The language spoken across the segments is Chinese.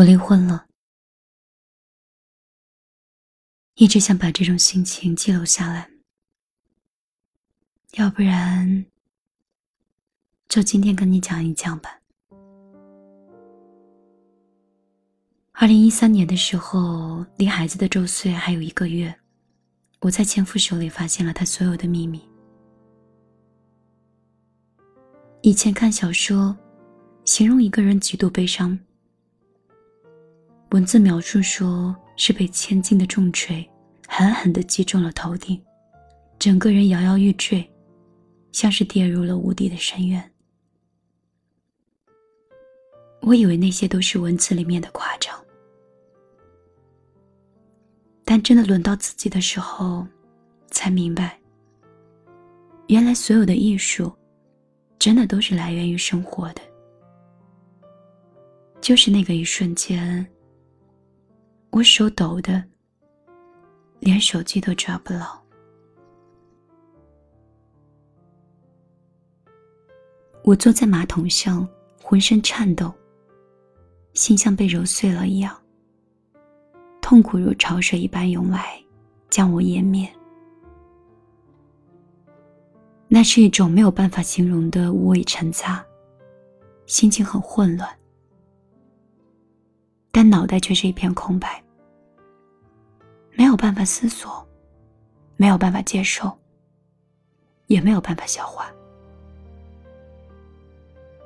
我离婚了，一直想把这种心情记录下来，要不然就今天跟你讲一讲吧。二零一三年的时候，离孩子的周岁还有一个月，我在前夫手里发现了他所有的秘密。以前看小说，形容一个人极度悲伤。文字描述说是被千斤的重锤狠狠地击中了头顶，整个人摇摇欲坠，像是跌入了无底的深渊。我以为那些都是文字里面的夸张，但真的轮到自己的时候，才明白，原来所有的艺术，真的都是来源于生活的，就是那个一瞬间。我手抖的，连手机都抓不牢。我坐在马桶上，浑身颤抖，心像被揉碎了一样。痛苦如潮水一般涌来，将我湮灭。那是一种没有办法形容的五味陈杂，心情很混乱。但脑袋却是一片空白，没有办法思索，没有办法接受，也没有办法消化。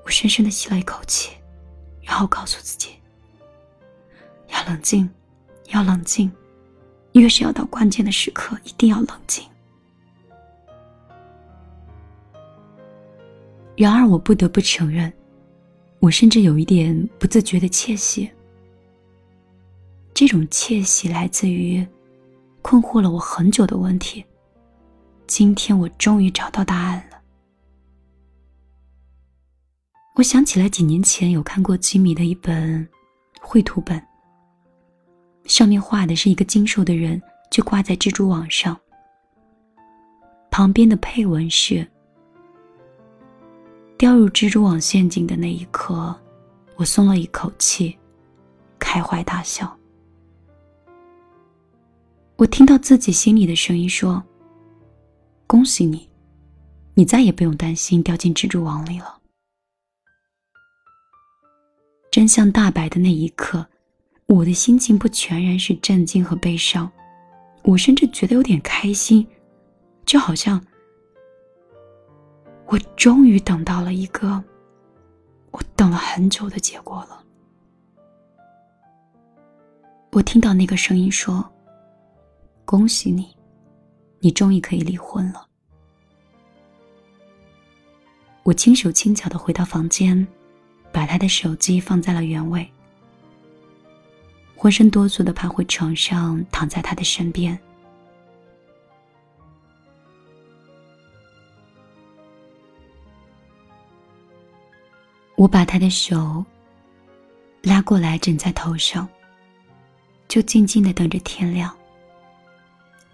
我深深的吸了一口气，然后告诉自己：要冷静，要冷静，越是要到关键的时刻，一定要冷静。然而，我不得不承认，我甚至有一点不自觉的窃喜。这种窃喜来自于困惑了我很久的问题。今天我终于找到答案了。我想起来几年前有看过吉米的一本绘图本，上面画的是一个精瘦的人，就挂在蜘蛛网上。旁边的配文是：“掉入蜘蛛网陷阱的那一刻，我松了一口气，开怀大笑。”我听到自己心里的声音说：“恭喜你，你再也不用担心掉进蜘蛛网里了。”真相大白的那一刻，我的心情不全然是震惊和悲伤，我甚至觉得有点开心，就好像我终于等到了一个我等了很久的结果了。我听到那个声音说。恭喜你，你终于可以离婚了。我轻手轻脚的回到房间，把他的手机放在了原位，浑身哆嗦的爬回床上，躺在他的身边。我把他的手拉过来枕在头上，就静静的等着天亮。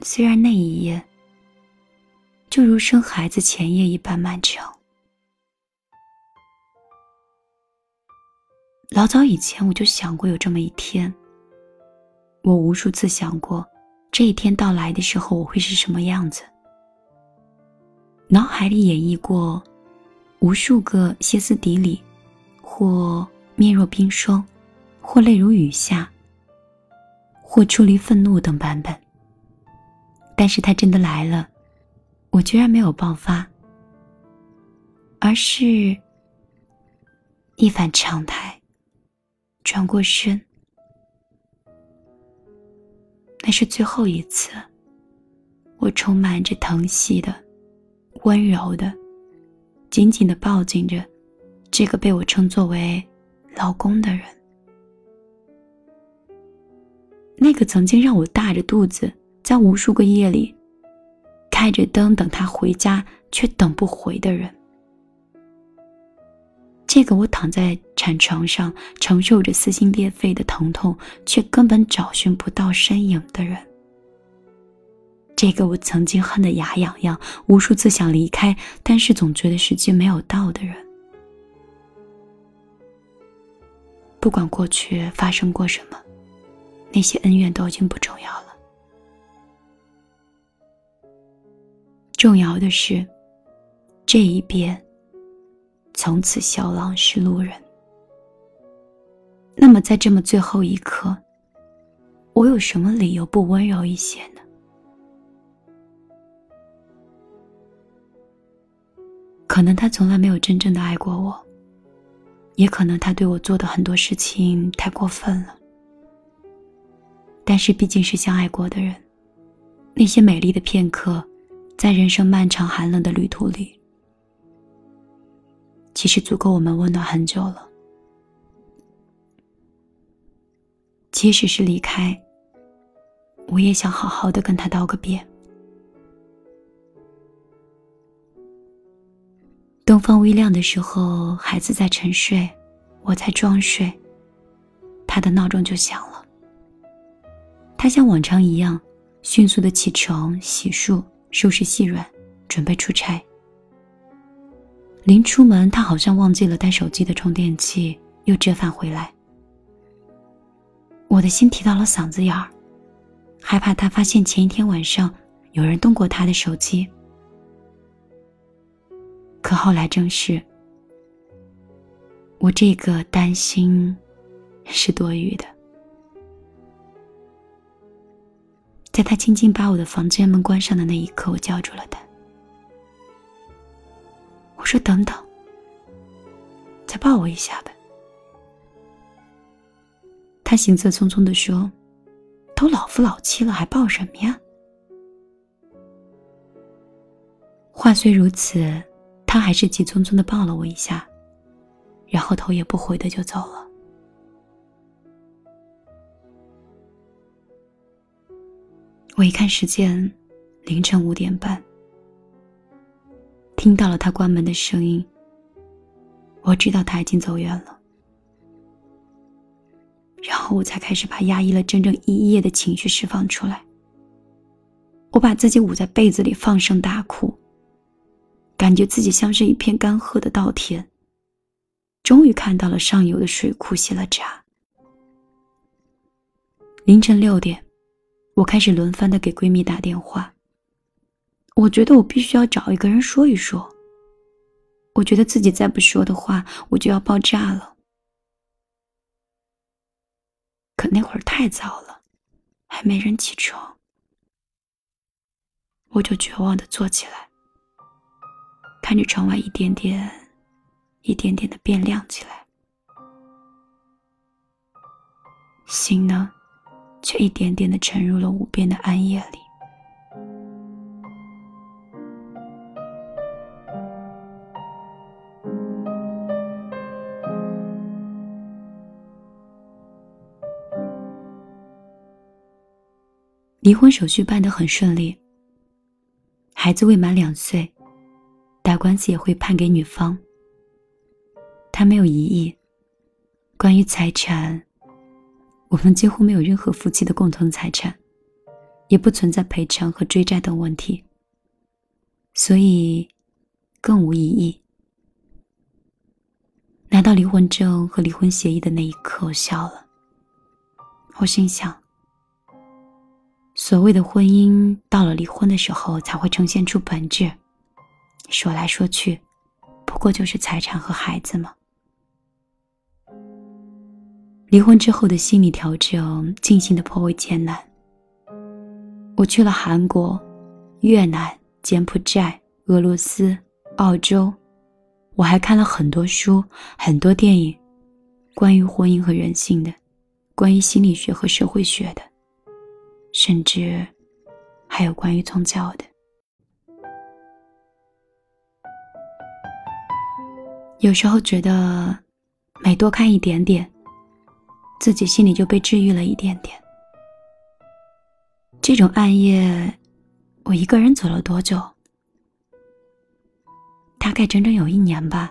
虽然那一夜就如生孩子前夜一般漫长，老早以前我就想过有这么一天。我无数次想过，这一天到来的时候我会是什么样子。脑海里演绎过无数个歇斯底里，或面若冰霜，或泪如雨下，或出离愤怒等版本。但是他真的来了，我居然没有爆发，而是一反常态，转过身。那是最后一次，我充满着疼惜的、温柔的，紧紧的抱紧着这个被我称作为老公的人，那个曾经让我大着肚子。在无数个夜里，开着灯等他回家，却等不回的人。这个我躺在产床上，承受着撕心裂肺的疼痛，却根本找寻不到身影的人。这个我曾经恨得牙痒痒，无数次想离开，但是总觉得时机没有到的人。不管过去发生过什么，那些恩怨都已经不重要了。重要的是，这一边从此小浪是路人。那么，在这么最后一刻，我有什么理由不温柔一些呢？可能他从来没有真正的爱过我，也可能他对我做的很多事情太过分了。但是毕竟是相爱过的人，那些美丽的片刻，在人生漫长寒冷的旅途里，其实足够我们温暖很久了。即使是离开，我也想好好的跟他道个别。东方微亮的时候，孩子在沉睡，我在装睡。他的闹钟就响了。他像往常一样，迅速的起床、洗漱、收拾细软，准备出差。临出门，他好像忘记了带手机的充电器，又折返回来。我的心提到了嗓子眼儿，害怕他发现前一天晚上有人动过他的手机。可后来证实，我这个担心是多余的。在他轻轻把我的房间门关上的那一刻，我叫住了他。我说：“等等，再抱我一下吧。”他行色匆匆地说：“都老夫老妻了，还抱什么呀？”话虽如此。他还是急匆匆的抱了我一下，然后头也不回的就走了。我一看时间，凌晨五点半，听到了他关门的声音，我知道他已经走远了。然后我才开始把压抑了整整一夜的情绪释放出来。我把自己捂在被子里，放声大哭。感觉自己像是一片干涸的稻田。终于看到了上游的水库泄了闸。凌晨六点，我开始轮番的给闺蜜打电话。我觉得我必须要找一个人说一说。我觉得自己再不说的话，我就要爆炸了。可那会儿太早了，还没人起床，我就绝望的坐起来。看着窗外一点点、一点点的变亮起来，心呢，却一点点的沉入了无边的暗夜里。离婚手续办得很顺利，孩子未满两岁。打官司也会判给女方。他没有异议。关于财产，我们几乎没有任何夫妻的共同财产，也不存在赔偿和追债等问题，所以更无异议。拿到离婚证和离婚协议的那一刻，我笑了。我心想：所谓的婚姻，到了离婚的时候才会呈现出本质。说来说去，不过就是财产和孩子嘛。离婚之后的心理调整进行的颇为艰难。我去了韩国、越南、柬埔寨、俄罗斯、澳洲，我还看了很多书、很多电影，关于婚姻和人性的，关于心理学和社会学的，甚至还有关于宗教的。有时候觉得，每多看一点点，自己心里就被治愈了一点点。这种暗夜，我一个人走了多久？大概整整有一年吧。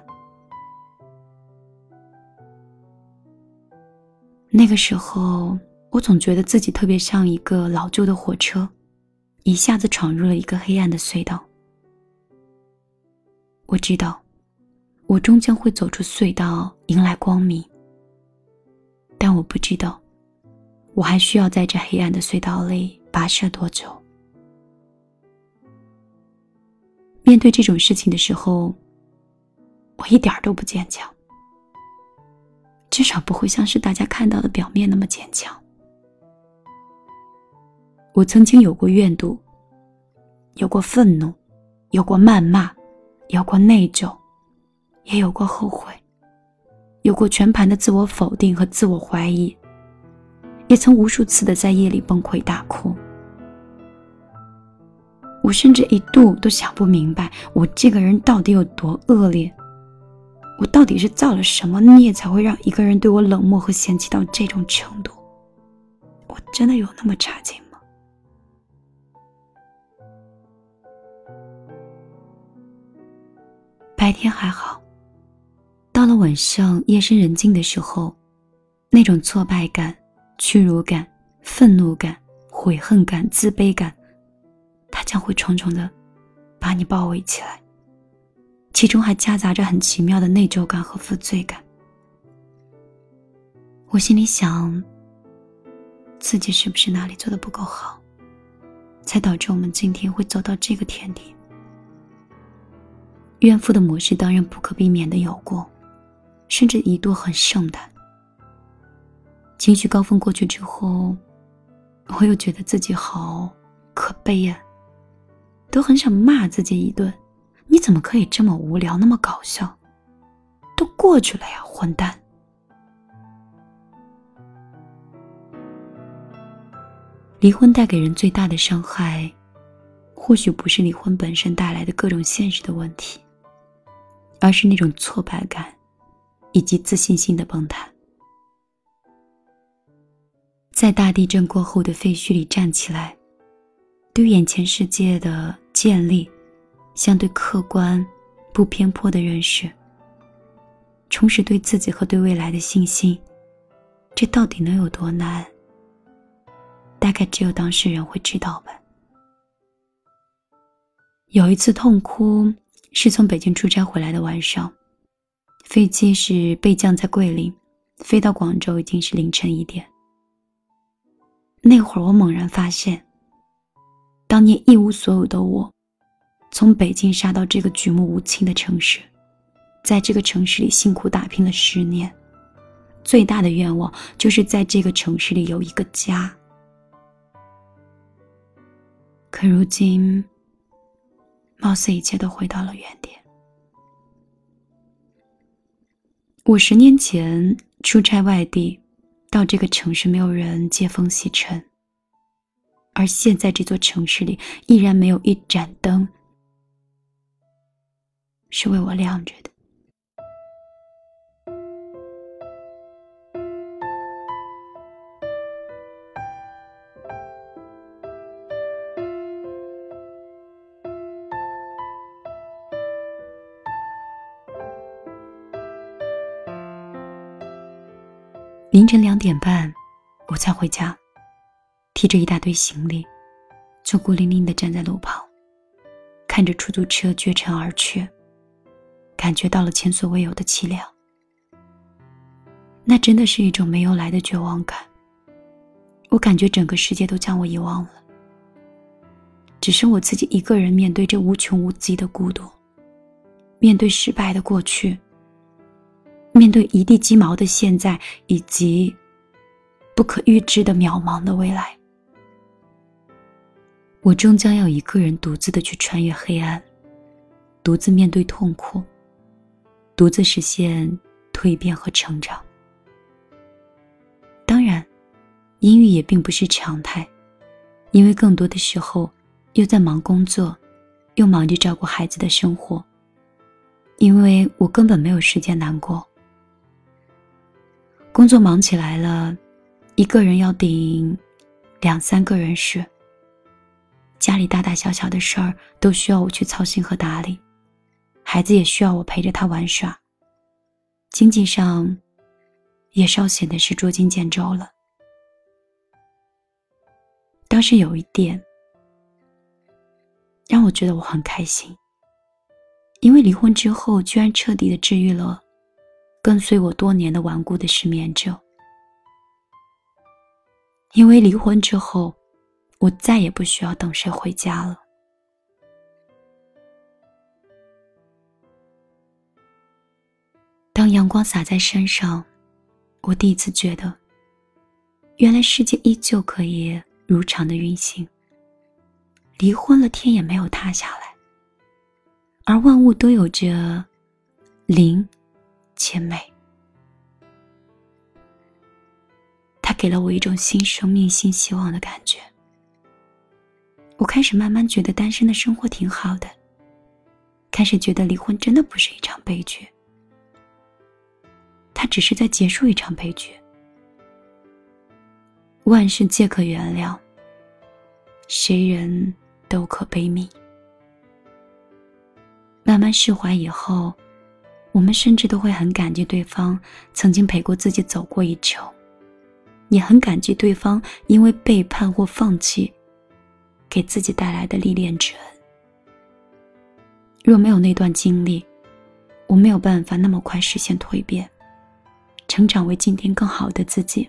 那个时候，我总觉得自己特别像一个老旧的火车，一下子闯入了一个黑暗的隧道。我知道。我终将会走出隧道，迎来光明。但我不知道，我还需要在这黑暗的隧道里跋涉多久。面对这种事情的时候，我一点都不坚强，至少不会像是大家看到的表面那么坚强。我曾经有过怨毒，有过愤怒，有过谩骂，有过内疚，也有过后悔，有过全盘的自我否定和自我怀疑，也曾无数次的在夜里崩溃大哭。我甚至一度都想不明白，我这个人到底有多恶劣，我到底是造了什么孽，才会让一个人对我冷漠和嫌弃到这种程度？我真的有那么差劲吗？白天还好，到了晚上夜深人静的时候，那种挫败感、屈辱感、愤怒感、悔恨感、自卑感，它将会重重的把你包围起来，其中还夹杂着很奇妙的内疚感和负罪感。我心里想，自己是不是哪里做的不够好，才导致我们今天会走到这个田地？怨妇的模式当然不可避免的有过，甚至一度很盛大。情绪高峰过去之后，我又觉得自己好可悲呀，都很想骂自己一顿。你怎么可以这么无聊，那么搞笑？都过去了呀，混蛋！离婚带给人最大的伤害，或许不是离婚本身带来的各种现实的问题。而是那种挫败感，以及自信心的崩塌。在大地震过后的废墟里站起来，对眼前世界的建立，相对客观、不偏颇的认识，重拾对自己和对未来的信心，这到底能有多难？大概只有当事人会知道吧。有一次痛哭。是从北京出差回来的晚上，飞机是备降在桂林，飞到广州已经是凌晨一点。那会儿我猛然发现，当年一无所有的我，从北京杀到这个举目无亲的城市，在这个城市里辛苦打拼了十年，最大的愿望就是在这个城市里有一个家。可如今。貌似一切都回到了原点。我十年前出差外地，到这个城市没有人接风洗尘，而现在这座城市里依然没有一盏灯是为我亮着的。凌晨两点半，我才回家，提着一大堆行李，就孤零零的站在路旁，看着出租车绝尘而去，感觉到了前所未有的凄凉。那真的是一种没有来的绝望感。我感觉整个世界都将我遗忘了，只剩我自己一个人面对这无穷无尽的孤独，面对失败的过去。面对一地鸡毛的现在，以及不可预知的渺茫的未来，我终将要一个人独自的去穿越黑暗，独自面对痛苦，独自实现蜕变和成长。当然，阴郁也并不是常态，因为更多的时候又在忙工作，又忙着照顾孩子的生活，因为我根本没有时间难过。工作忙起来了，一个人要顶两三个人事。家里大大小小的事儿都需要我去操心和打理，孩子也需要我陪着他玩耍。经济上也稍显得是捉襟见肘了。倒是有一点让我觉得我很开心，因为离婚之后居然彻底的治愈了。跟随我多年的顽固的失眠症，因为离婚之后，我再也不需要等谁回家了。当阳光洒在身上，我第一次觉得，原来世界依旧可以如常的运行。离婚了，天也没有塌下来，而万物都有着灵且美。它给了我一种新生命、新希望的感觉。我开始慢慢觉得单身的生活挺好的，开始觉得离婚真的不是一场悲剧。他只是在结束一场悲剧。万事皆可原谅，谁人都可悲悯。慢慢释怀以后，我们甚至都会很感激对方曾经陪过自己走过一程，也很感激对方因为背叛或放弃，给自己带来的历练之恩。若没有那段经历，我没有办法那么快实现蜕变。成长为今天更好的自己。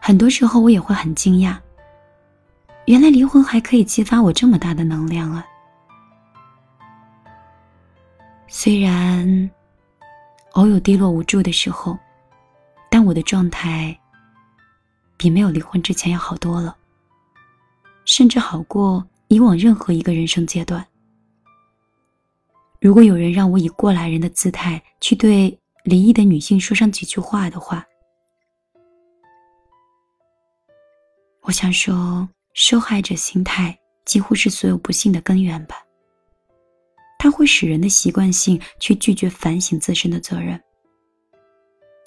很多时候我也会很惊讶，原来离婚还可以激发我这么大的能量啊！虽然偶有低落无助的时候，但我的状态比没有离婚之前要好多了，甚至好过以往任何一个人生阶段。如果有人让我以过来人的姿态去对离异的女性说上几句话的话，我想说，受害者心态几乎是所有不幸的根源吧。它会使人的习惯性去拒绝反省自身的责任，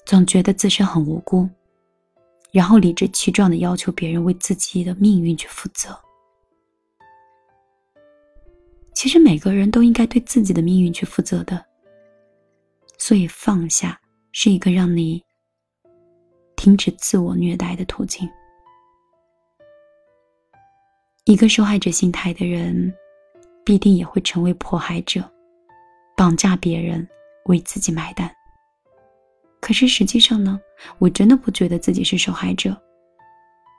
总觉得自身很无辜，然后理直气壮的要求别人为自己的命运去负责。其实每个人都应该对自己的命运去负责的，所以放下是一个让你停止自我虐待的途径。一个受害者心态的人，必定也会成为迫害者，绑架别人为自己买单。可是实际上呢，我真的不觉得自己是受害者，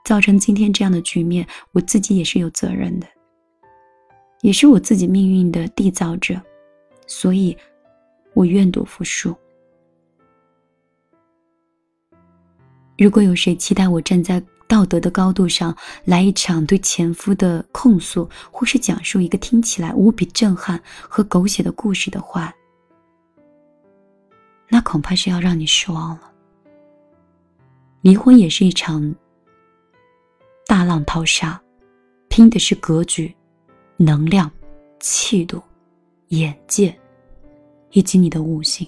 造成今天这样的局面，我自己也是有责任的。也是我自己命运的缔造者，所以，我愿赌服输。如果有谁期待我站在道德的高度上来一场对前夫的控诉，或是讲述一个听起来无比震撼和狗血的故事的话，那恐怕是要让你失望了。离婚也是一场大浪淘沙，拼的是格局。能量、气度、眼界，以及你的悟性。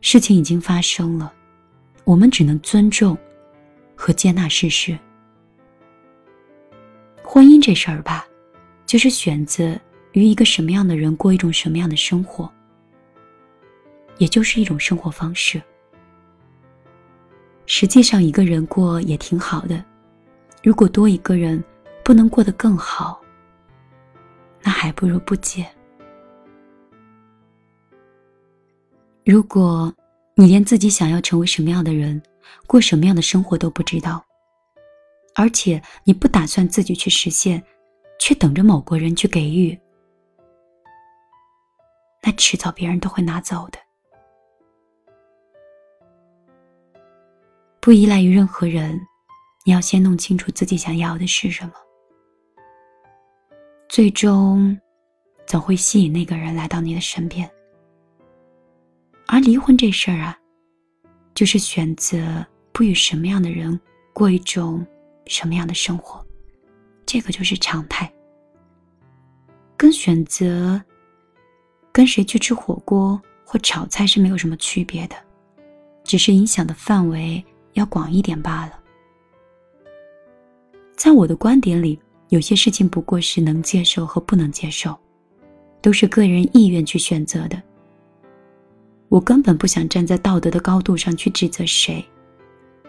事情已经发生了，我们只能尊重和接纳事实。婚姻这事儿吧，就是选择与一个什么样的人过一种什么样的生活，也就是一种生活方式。实际上，一个人过也挺好的，如果多一个人。不能过得更好，那还不如不结。如果你连自己想要成为什么样的人，过什么样的生活都不知道，而且你不打算自己去实现，却等着某个人去给予，那迟早别人都会拿走的。不依赖于任何人，你要先弄清楚自己想要的是什么。最终，总会吸引那个人来到你的身边。而离婚这事儿啊，就是选择不与什么样的人过一种什么样的生活，这个就是常态。跟选择跟谁去吃火锅或炒菜是没有什么区别的，只是影响的范围要广一点罢了。在我的观点里。有些事情不过是能接受和不能接受，都是个人意愿去选择的。我根本不想站在道德的高度上去指责谁，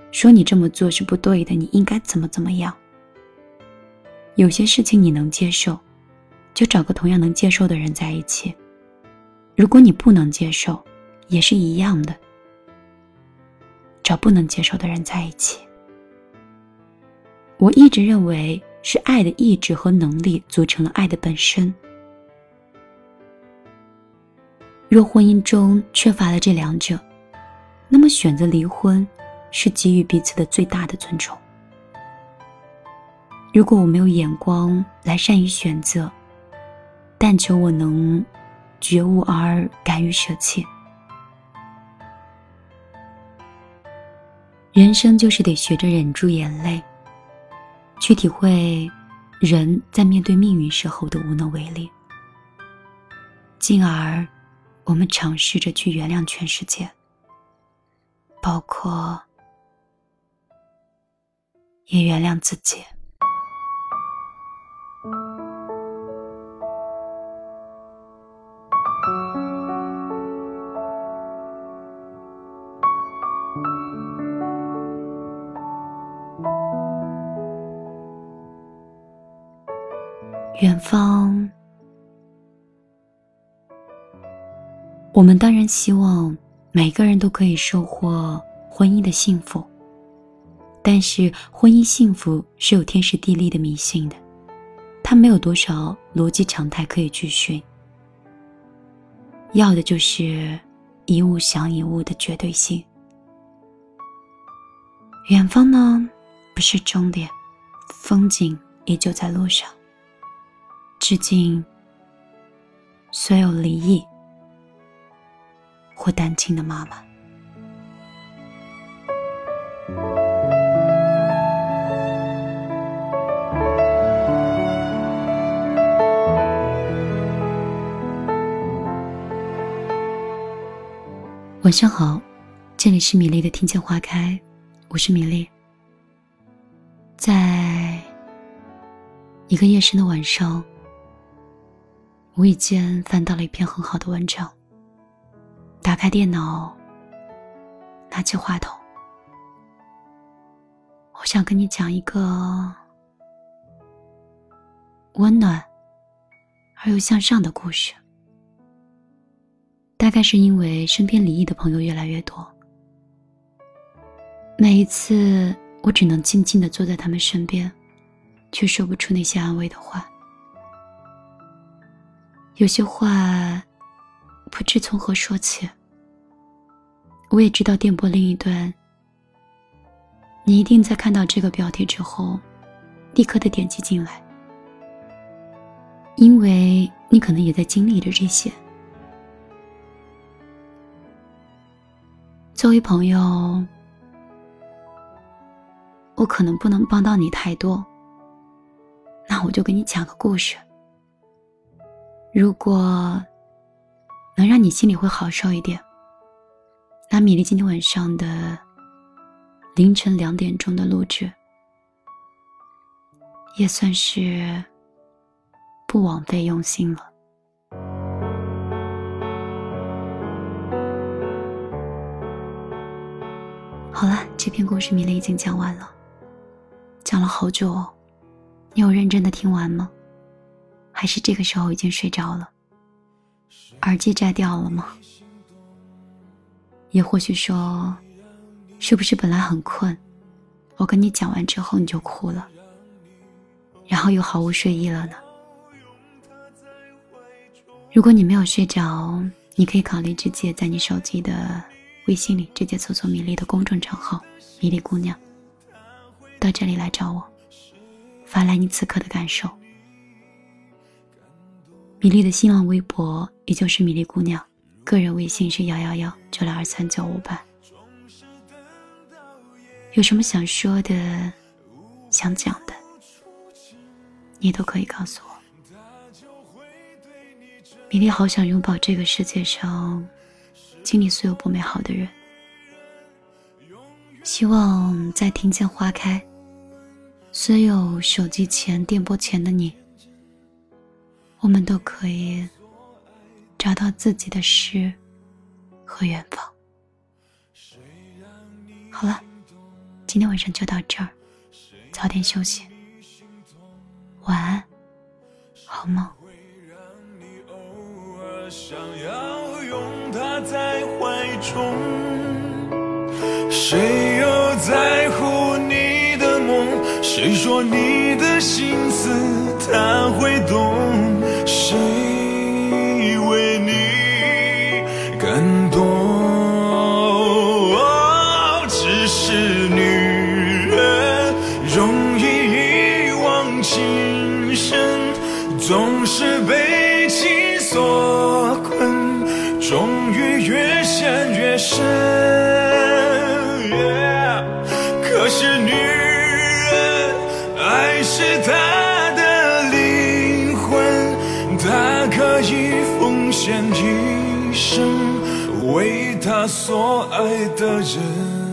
说你这么做是不对的，你应该怎么怎么样。有些事情你能接受，就找个同样能接受的人在一起；如果你不能接受，也是一样的。找不能接受的人在一起。我一直认为是爱的意志和能力组成了爱的本身。若婚姻中缺乏了这两者，那么选择离婚是给予彼此的最大的尊重。如果我没有眼光来善于选择，但求我能觉悟而敢于舍弃。人生就是得学着忍住眼泪，去体会人在面对命运时候的无能为力，进而我们尝试着去原谅全世界，包括也原谅自己。远方，我们当然希望每个人都可以收获婚姻的幸福，但是婚姻幸福是有天时地利的迷信的，它没有多少逻辑常态可以去寻，要的就是一物降一物的绝对性。远方呢，不是终点，风景依旧在路上。致敬所有离异或单亲的妈妈。晚上好，这里是米粒的听见花开，我是米粒。在一个夜深的晚上。无意间翻到了一篇很好的文章。打开电脑，拿起话筒，我想跟你讲一个温暖而又向上的故事。大概是因为身边离异的朋友越来越多，每一次我只能静静的坐在他们身边，却说不出那些安慰的话。有些话不知从何说起。我也知道电波另一端，你一定在看到这个标题之后，立刻的点击进来，因为你可能也在经历着这些。作为朋友，我可能不能帮到你太多，那我就给你讲个故事。如果能让你心里会好受一点，那米粒今天晚上的凌晨两点钟的录制，也算是不枉费用心了。好了，这篇故事米粒已经讲完了，讲了好久哦，你有认真的听完吗？还是这个时候已经睡着了，耳机摘掉了吗？也或许说，是不是本来很困，我跟你讲完之后你就哭了，然后又毫无睡意了呢？如果你没有睡着，你可以考虑直接在你手机的微信里直接搜索米粒的公众账号“米粒姑娘”，到这里来找我，发来你此刻的感受。米粒的新浪微博也就是米粒姑娘，个人微信是幺幺幺九六二三九五八。有什么想说的、想讲的，你都可以告诉我。米粒好想拥抱这个世界上经历所有不美好的人，希望在听见花开，所有手机前、电波前的你。我们都可以找到自己的诗和远方。好了，今天晚上就到这儿，早点休息，晚安，好梦。谁又在乎你的梦？谁说你的心思他会懂？谁情深，总是被情所困，终于越陷越深。可是女人，爱是她的灵魂，她可以奉献一生，为她所爱的人。